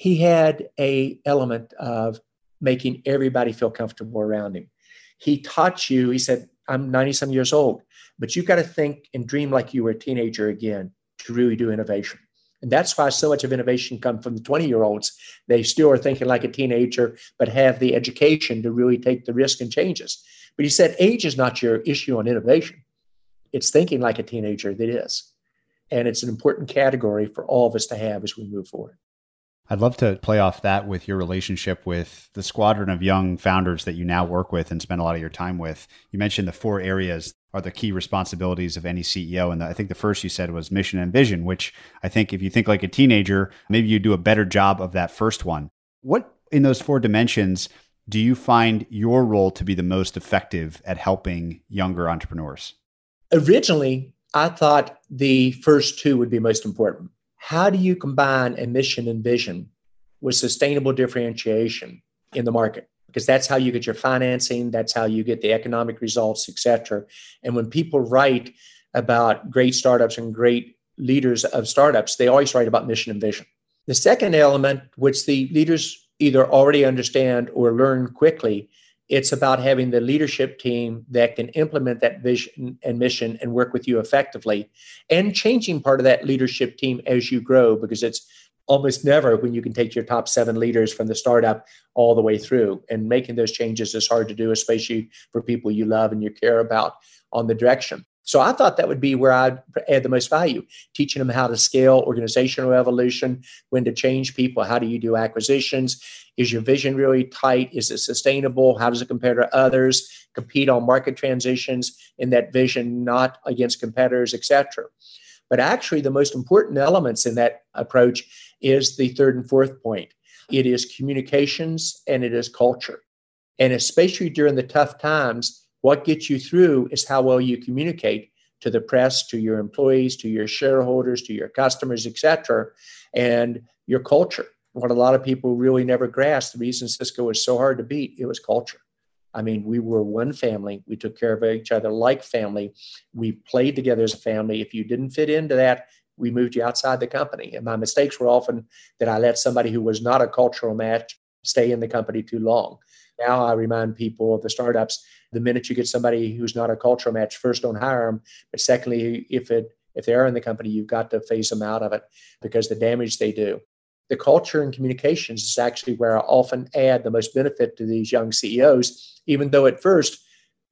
he had a element of making everybody feel comfortable around him. He taught you, he said, I'm 90 some years old, but you've got to think and dream like you were a teenager again to really do innovation. And that's why so much of innovation comes from the 20 year olds. They still are thinking like a teenager, but have the education to really take the risk and changes. But he said, age is not your issue on innovation. It's thinking like a teenager that is. And it's an important category for all of us to have as we move forward. I'd love to play off that with your relationship with the squadron of young founders that you now work with and spend a lot of your time with. You mentioned the four areas are the key responsibilities of any CEO. And I think the first you said was mission and vision, which I think if you think like a teenager, maybe you do a better job of that first one. What in those four dimensions do you find your role to be the most effective at helping younger entrepreneurs? Originally, I thought the first two would be most important how do you combine a mission and vision with sustainable differentiation in the market? Because that's how you get your financing, that's how you get the economic results, et cetera. And when people write about great startups and great leaders of startups, they always write about mission and vision. The second element, which the leaders either already understand or learn quickly, it's about having the leadership team that can implement that vision and mission and work with you effectively and changing part of that leadership team as you grow because it's almost never when you can take your top seven leaders from the startup all the way through. And making those changes is hard to do especially for people you love and you care about on the direction so I thought that would be where I'd add the most value, teaching them how to scale organizational evolution, when to change people, how do you do acquisitions? Is your vision really tight? Is it sustainable? How does it compare to others? Compete on market transitions in that vision, not against competitors, etc. But actually, the most important elements in that approach is the third and fourth point. It is communications and it is culture. And especially during the tough times, what gets you through is how well you communicate to the press, to your employees, to your shareholders, to your customers, etc., and your culture. What a lot of people really never grasp, the reason Cisco was so hard to beat, it was culture. I mean, we were one family. We took care of each other like family. We played together as a family. If you didn't fit into that, we moved you outside the company. And my mistakes were often that I let somebody who was not a cultural match stay in the company too long. Now I remind people of the startups the minute you get somebody who's not a cultural match, first don't hire them. But secondly, if it if they are in the company, you've got to phase them out of it because the damage they do. The culture and communications is actually where I often add the most benefit to these young CEOs, even though at first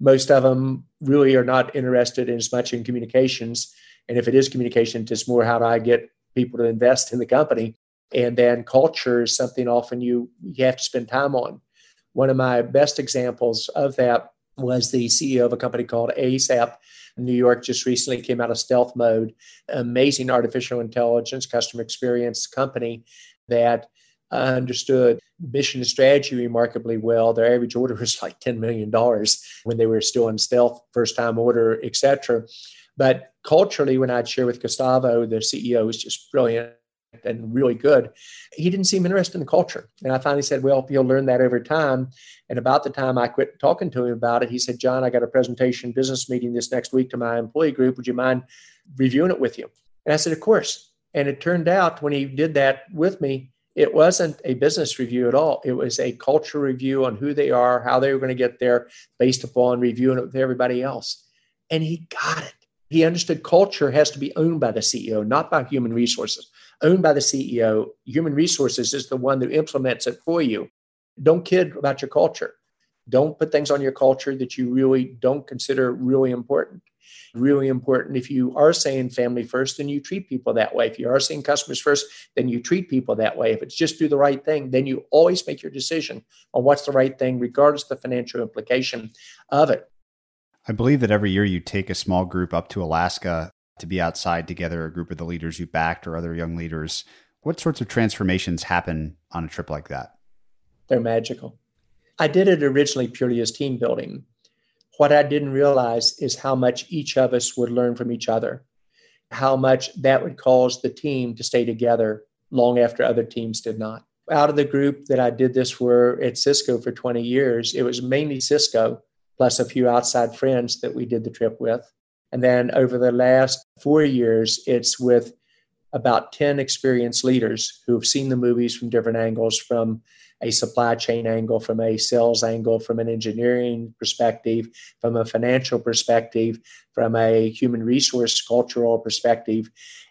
most of them really are not interested in as much in communications. And if it is communication, it's more how do I get people to invest in the company. And then culture is something often you you have to spend time on. One of my best examples of that was the CEO of a company called ASAPP. New York just recently came out of stealth mode. Amazing artificial intelligence customer experience company that understood mission and strategy remarkably well. Their average order was like $10 million when they were still in stealth, first time order, etc. But culturally, when I'd share with Gustavo, the CEO was just brilliant and really good. He didn't seem interested in the culture. And I finally said, Well, you'll learn that over time. And about the time I quit talking to him about it, he said, John, I got a presentation business meeting this next week to my employee group. Would you mind reviewing it with you? And I said, Of course. And it turned out when he did that with me, it wasn't a business review at all. It was a culture review on who they are, how they were going to get there based upon reviewing it with everybody else. And he got it. He understood culture has to be owned by the CEO, not by human resources. Owned by the CEO, human resources is the one that implements it for you. Don't kid about your culture. Don't put things on your culture that you really don't consider really important. Really important. If you are saying family first, then you treat people that way. If you are saying customers first, then you treat people that way. If it's just do the right thing, then you always make your decision on what's the right thing, regardless of the financial implication of it. I believe that every year you take a small group up to Alaska to be outside together, a group of the leaders you backed or other young leaders. What sorts of transformations happen on a trip like that? They're magical. I did it originally purely as team building. What I didn't realize is how much each of us would learn from each other, how much that would cause the team to stay together long after other teams did not. Out of the group that I did this for at Cisco for 20 years, it was mainly Cisco plus a few outside friends that we did the trip with. And then over the last four years, it's with about 10 experienced leaders who have seen the movies from different angles from a supply chain angle, from a sales angle, from an engineering perspective, from a financial perspective, from a human resource cultural perspective,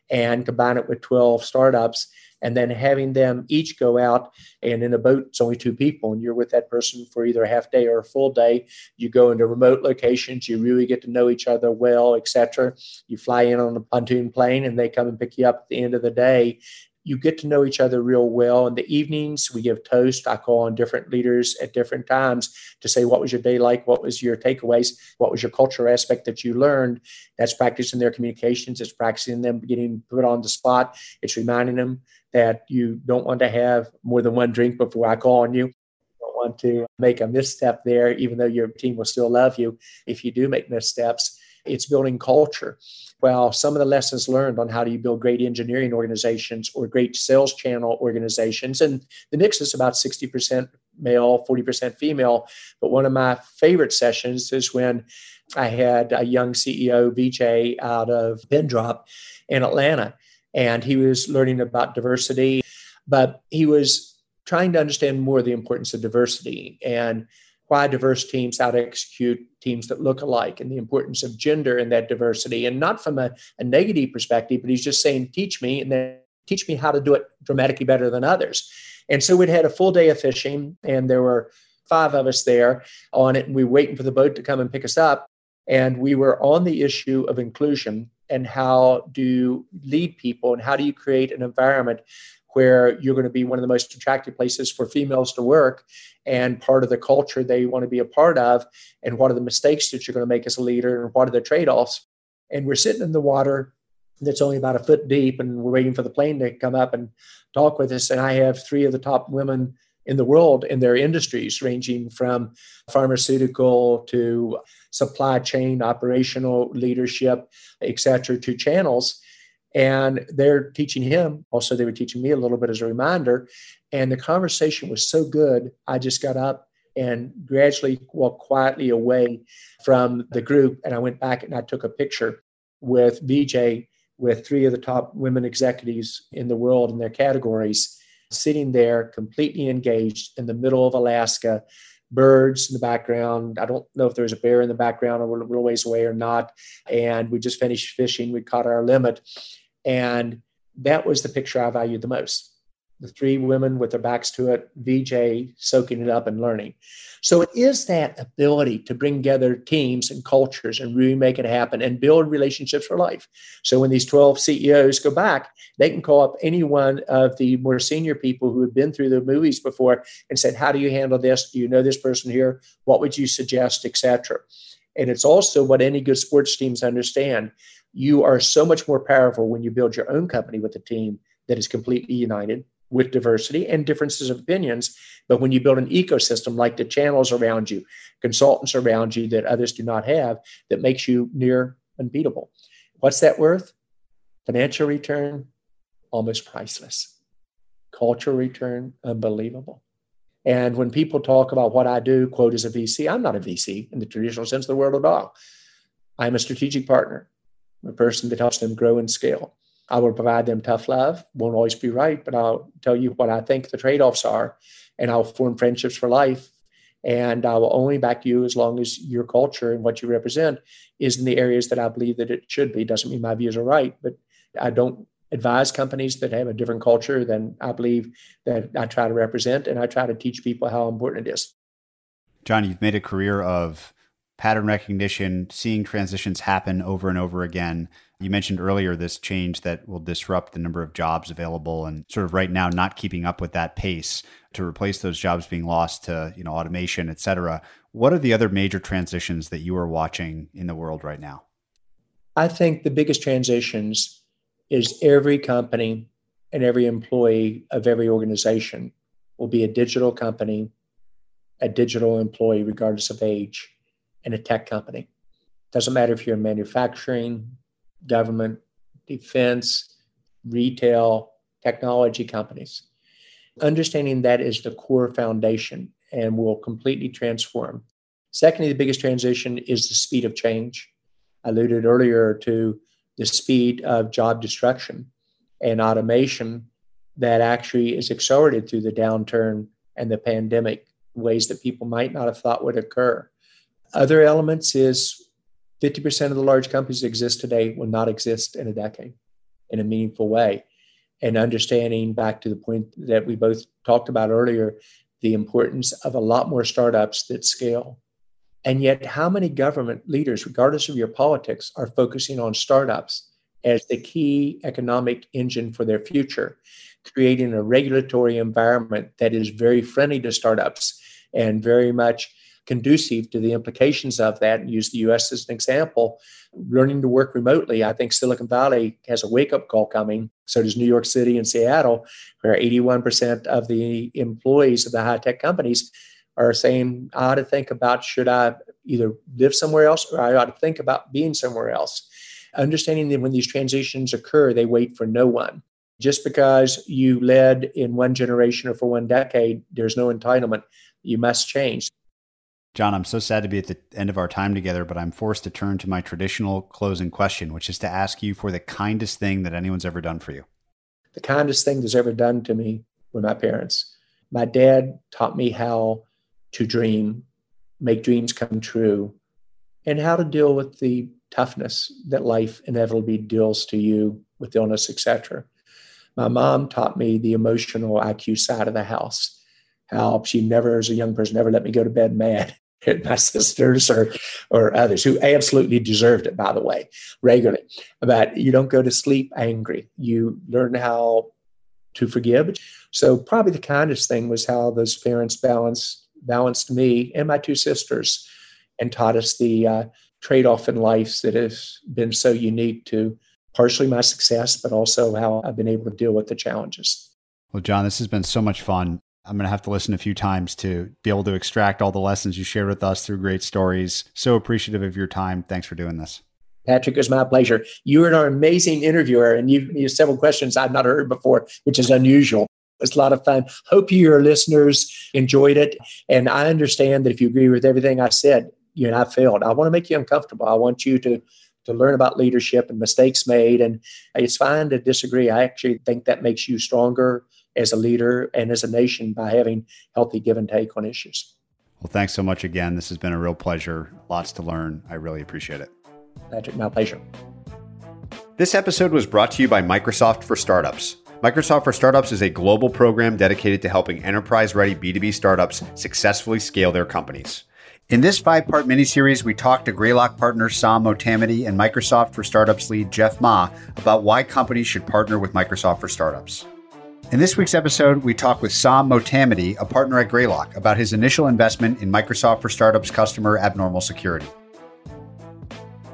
and combine it with 12 startups and then having them each go out and in a boat it's only two people and you're with that person for either a half day or a full day you go into remote locations you really get to know each other well etc you fly in on a pontoon plane and they come and pick you up at the end of the day you get to know each other real well. In the evenings, we give toast. I call on different leaders at different times to say, what was your day like? What was your takeaways? What was your cultural aspect that you learned? That's practicing their communications. It's practicing them getting put on the spot. It's reminding them that you don't want to have more than one drink before I call on you. You don't want to make a misstep there, even though your team will still love you if you do make missteps. It's building culture well, some of the lessons learned on how do you build great engineering organizations or great sales channel organizations. And the mix is about 60% male, 40% female. But one of my favorite sessions is when I had a young CEO, VJ, out of Pindrop in Atlanta. And he was learning about diversity, but he was trying to understand more the importance of diversity. And why diverse teams, to execute teams that look alike, and the importance of gender in that diversity. And not from a, a negative perspective, but he's just saying, teach me, and then teach me how to do it dramatically better than others. And so we'd had a full day of fishing, and there were five of us there on it, and we were waiting for the boat to come and pick us up. And we were on the issue of inclusion and how do you lead people and how do you create an environment where you're going to be one of the most attractive places for females to work and part of the culture they want to be a part of and what are the mistakes that you're going to make as a leader and what are the trade-offs. And we're sitting in the water that's only about a foot deep and we're waiting for the plane to come up and talk with us. And i have three of the top women in the world in their industries ranging from pharmaceutical to supply chain operational leadership et cetera to channels and they're teaching him. Also, they were teaching me a little bit as a reminder. And the conversation was so good, I just got up and gradually walked quietly away from the group. And I went back and I took a picture with VJ with three of the top women executives in the world in their categories, sitting there completely engaged in the middle of Alaska, birds in the background. I don't know if there's a bear in the background or a little ways away or not. And we just finished fishing. We caught our limit. And that was the picture I valued the most. The three women with their backs to it, VJ soaking it up and learning. So it is that ability to bring together teams and cultures and really make it happen and build relationships for life. So when these 12 CEOs go back, they can call up any one of the more senior people who have been through the movies before and said, How do you handle this? Do you know this person here? What would you suggest, etc. And it's also what any good sports teams understand. You are so much more powerful when you build your own company with a team that is completely united with diversity and differences of opinions. But when you build an ecosystem like the channels around you, consultants around you that others do not have, that makes you near unbeatable. What's that worth? Financial return, almost priceless. Cultural return, unbelievable. And when people talk about what I do, quote, as a VC, I'm not a VC in the traditional sense of the word at all. I'm a strategic partner, a person that helps them grow and scale. I will provide them tough love. Won't always be right, but I'll tell you what I think the trade offs are, and I'll form friendships for life. And I will only back you as long as your culture and what you represent is in the areas that I believe that it should be. Doesn't mean my views are right, but I don't advise companies that have a different culture than I believe that I try to represent, and I try to teach people how important it is. John, you've made a career of pattern recognition, seeing transitions happen over and over again. You mentioned earlier this change that will disrupt the number of jobs available and sort of right now not keeping up with that pace to replace those jobs being lost to, you know, automation, et cetera. What are the other major transitions that you are watching in the world right now? I think the biggest transitions is every company and every employee of every organization will be a digital company, a digital employee, regardless of age, and a tech company. Doesn't matter if you're in manufacturing, government, defense, retail, technology companies. Understanding that is the core foundation and will completely transform. Secondly, the biggest transition is the speed of change. I alluded earlier to the speed of job destruction and automation that actually is accelerated through the downturn and the pandemic, ways that people might not have thought would occur. Other elements is 50% of the large companies that exist today will not exist in a decade in a meaningful way. And understanding back to the point that we both talked about earlier, the importance of a lot more startups that scale. And yet, how many government leaders, regardless of your politics, are focusing on startups as the key economic engine for their future, creating a regulatory environment that is very friendly to startups and very much conducive to the implications of that and use the US as an example. Learning to work remotely, I think Silicon Valley has a wake up call coming. So does New York City and Seattle, where 81% of the employees of the high tech companies are saying, I ought to think about should I either live somewhere else or I ought to think about being somewhere else. Understanding that when these transitions occur, they wait for no one. Just because you led in one generation or for one decade, there's no entitlement. You must change. John, I'm so sad to be at the end of our time together, but I'm forced to turn to my traditional closing question, which is to ask you for the kindest thing that anyone's ever done for you. The kindest thing that's ever done to me were my parents. My dad taught me how to dream, make dreams come true, and how to deal with the toughness that life inevitably deals to you with illness, etc. My mom taught me the emotional IQ side of the house. How she never, as a young person, never let me go to bed mad. (laughs) my sisters or or others who absolutely deserved it by the way regularly. But you don't go to sleep angry. You learn how to forgive. So probably the kindest thing was how those parents balanced balanced me and my two sisters and taught us the uh, trade-off in life that has been so unique to partially my success but also how i've been able to deal with the challenges. Well john this has been so much fun I'm going to have to listen a few times to be able to extract all the lessons you shared with us through great stories. So appreciative of your time. Thanks for doing this. Patrick, it's my pleasure. You are an amazing interviewer, and you've you several questions I've not heard before, which is unusual. It's a lot of fun. Hope your listeners enjoyed it. And I understand that if you agree with everything I said, you and I failed. I want to make you uncomfortable. I want you to to learn about leadership and mistakes made. And it's fine to disagree. I actually think that makes you stronger as a leader and as a nation by having healthy give and take on issues. Well, thanks so much again. This has been a real pleasure. Lots to learn. I really appreciate it. Patrick, my pleasure. This episode was brought to you by Microsoft for Startups. Microsoft for Startups is a global program dedicated to helping enterprise ready B2B startups successfully scale their companies. In this five part miniseries, we talked to Greylock partner Sam Motamedi and Microsoft for Startups lead Jeff Ma about why companies should partner with Microsoft for Startups. In this week's episode, we talk with Sam Motamedi, a partner at Greylock, about his initial investment in Microsoft for Startups customer Abnormal Security.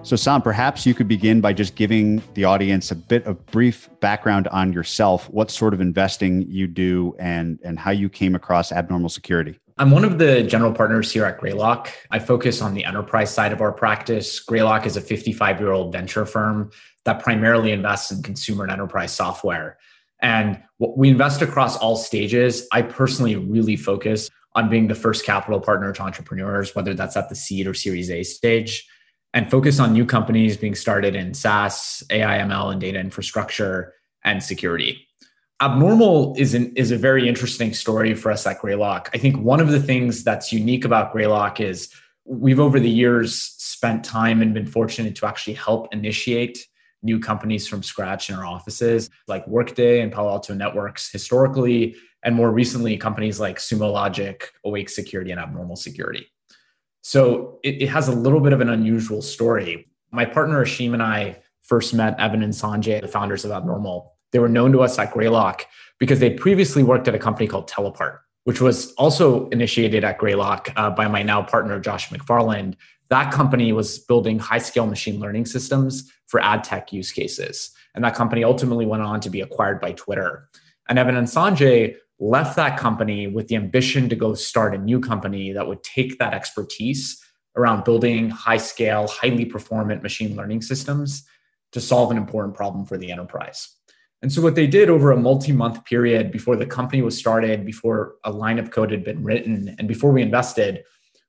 So, Sam, perhaps you could begin by just giving the audience a bit of brief background on yourself, what sort of investing you do, and, and how you came across abnormal security. I'm one of the general partners here at Greylock. I focus on the enterprise side of our practice. Greylock is a 55 year old venture firm that primarily invests in consumer and enterprise software. And we invest across all stages. I personally really focus on being the first capital partner to entrepreneurs, whether that's at the seed or series A stage and focus on new companies being started in SaaS, AI, ML, and data infrastructure and security. Abnormal is, an, is a very interesting story for us at Greylock. I think one of the things that's unique about Greylock is we've over the years spent time and been fortunate to actually help initiate new companies from scratch in our offices, like Workday and Palo Alto Networks historically, and more recently, companies like Sumo Logic, Awake Security, and Abnormal Security. So it, it, has a little bit of an unusual story. My partner Asheem and I first met Evan and Sanjay, the founders of Abnormal. They were known to us at Greylock because they previously worked at a company called TellApart, which was also initiated at Greylock uh, by my now partner Josh McFarland. That company was building high scale machine learning systems for ad tech use cases. And that company ultimately went on to be acquired by Twitter. And Evan and Sanjay left that company with the ambition to go start a new company that would take that expertise around building high scale, highly performant machine learning systems to solve an important problem for the enterprise. And so, what they did over a multi month period before the company was started, before a line of code had been written, and before we invested,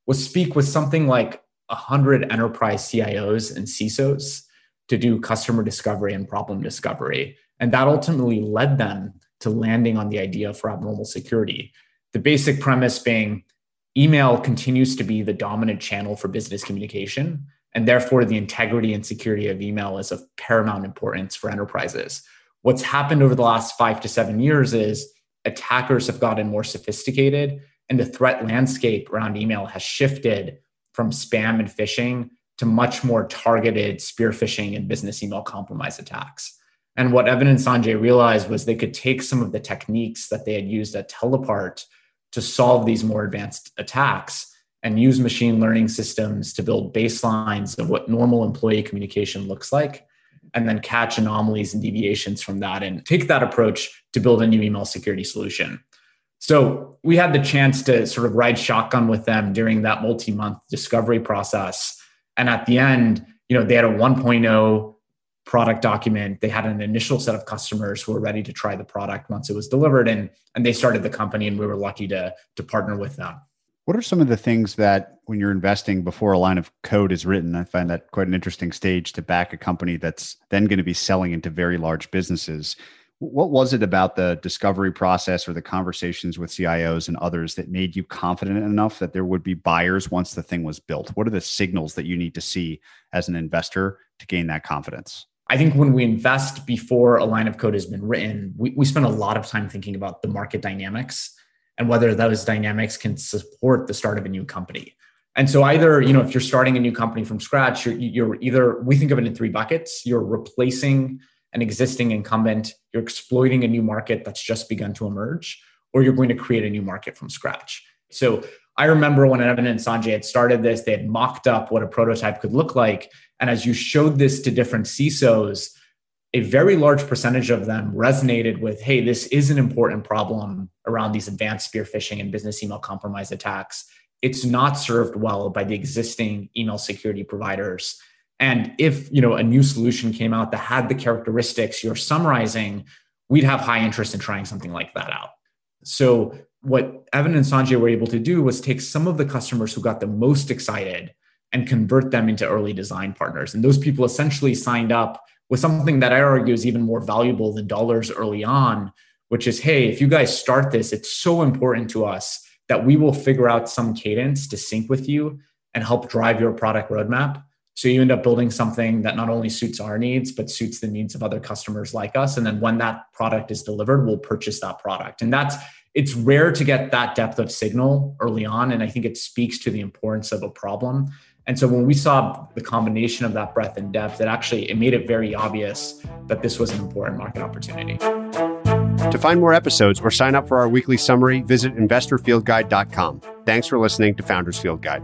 was speak with something like 100 enterprise CIOs and CISOs to do customer discovery and problem discovery. And that ultimately led them to landing on the idea for abnormal security. The basic premise being email continues to be the dominant channel for business communication, and therefore the integrity and security of email is of paramount importance for enterprises. What's happened over the last five to seven years is attackers have gotten more sophisticated, and the threat landscape around email has shifted from spam and phishing to much more targeted spear phishing and business email compromise attacks. And what Evan and Sanjay realized was they could take some of the techniques that they had used at TellApart to solve these more advanced attacks and use machine learning systems to build baselines of what normal employee communication looks like and then catch anomalies and deviations from that and take that approach to build a new email security solution. So we had the chance to sort of ride shotgun with them during that multi-month discovery process. And at the end, you know, they had a 1.0 product document. They had an initial set of customers who were ready to try the product once it was delivered and and they started the company and we were lucky to to partner with them. What are some of the things that when you're investing before a line of code is written i find that quite an interesting stage to back a company that's then going to be selling into very large businesses what was it about the discovery process or the conversations with cios and others that made you confident enough that there would be buyers once the thing was built what are the signals that you need to see as an investor to gain that confidence I think when we invest before a line of code has been written, we, we spend a lot of time thinking about the market dynamics and whether those dynamics can support the start of a new company. And so either, you know, if you're starting a new company from scratch, you're, you're either, we think of it in three buckets. You're replacing an existing incumbent, you're exploiting a new market that's just begun to emerge, or you're going to create a new market from scratch. So I remember when Evan and Sanjay had started this, they had mocked up what a prototype could look like. And as you showed this to different CISOs, a very large percentage of them resonated with hey, this is an important problem around these advanced spear phishing and business email compromise attacks. It's not served well by the existing email security providers. And if you know a new solution came out that had the characteristics you're summarizing, we'd have high interest in trying something like that out. So what Evan and Sanjay were able to do was take some of the customers who got the most excited and convert them into early design partners. And those people essentially signed up with something that I argue is even more valuable than dollars early on, which is hey, if you guys start this, it's so important to us that we will figure out some cadence to sync with you and help drive your product roadmap So you end up building something that not only suits our needs, but suits the needs of other customers like us. And then when that product is delivered, we'll purchase that product. And that's it's rare to get that depth of signal early on. And I think it speaks to the importance of a problem. And so when we saw the combination of that breadth and depth, it actually it made it very obvious that this was an important market opportunity. To find more episodes or sign up for our weekly summary, visit investorfieldguide.com. Thanks for listening to Founders Field Guide.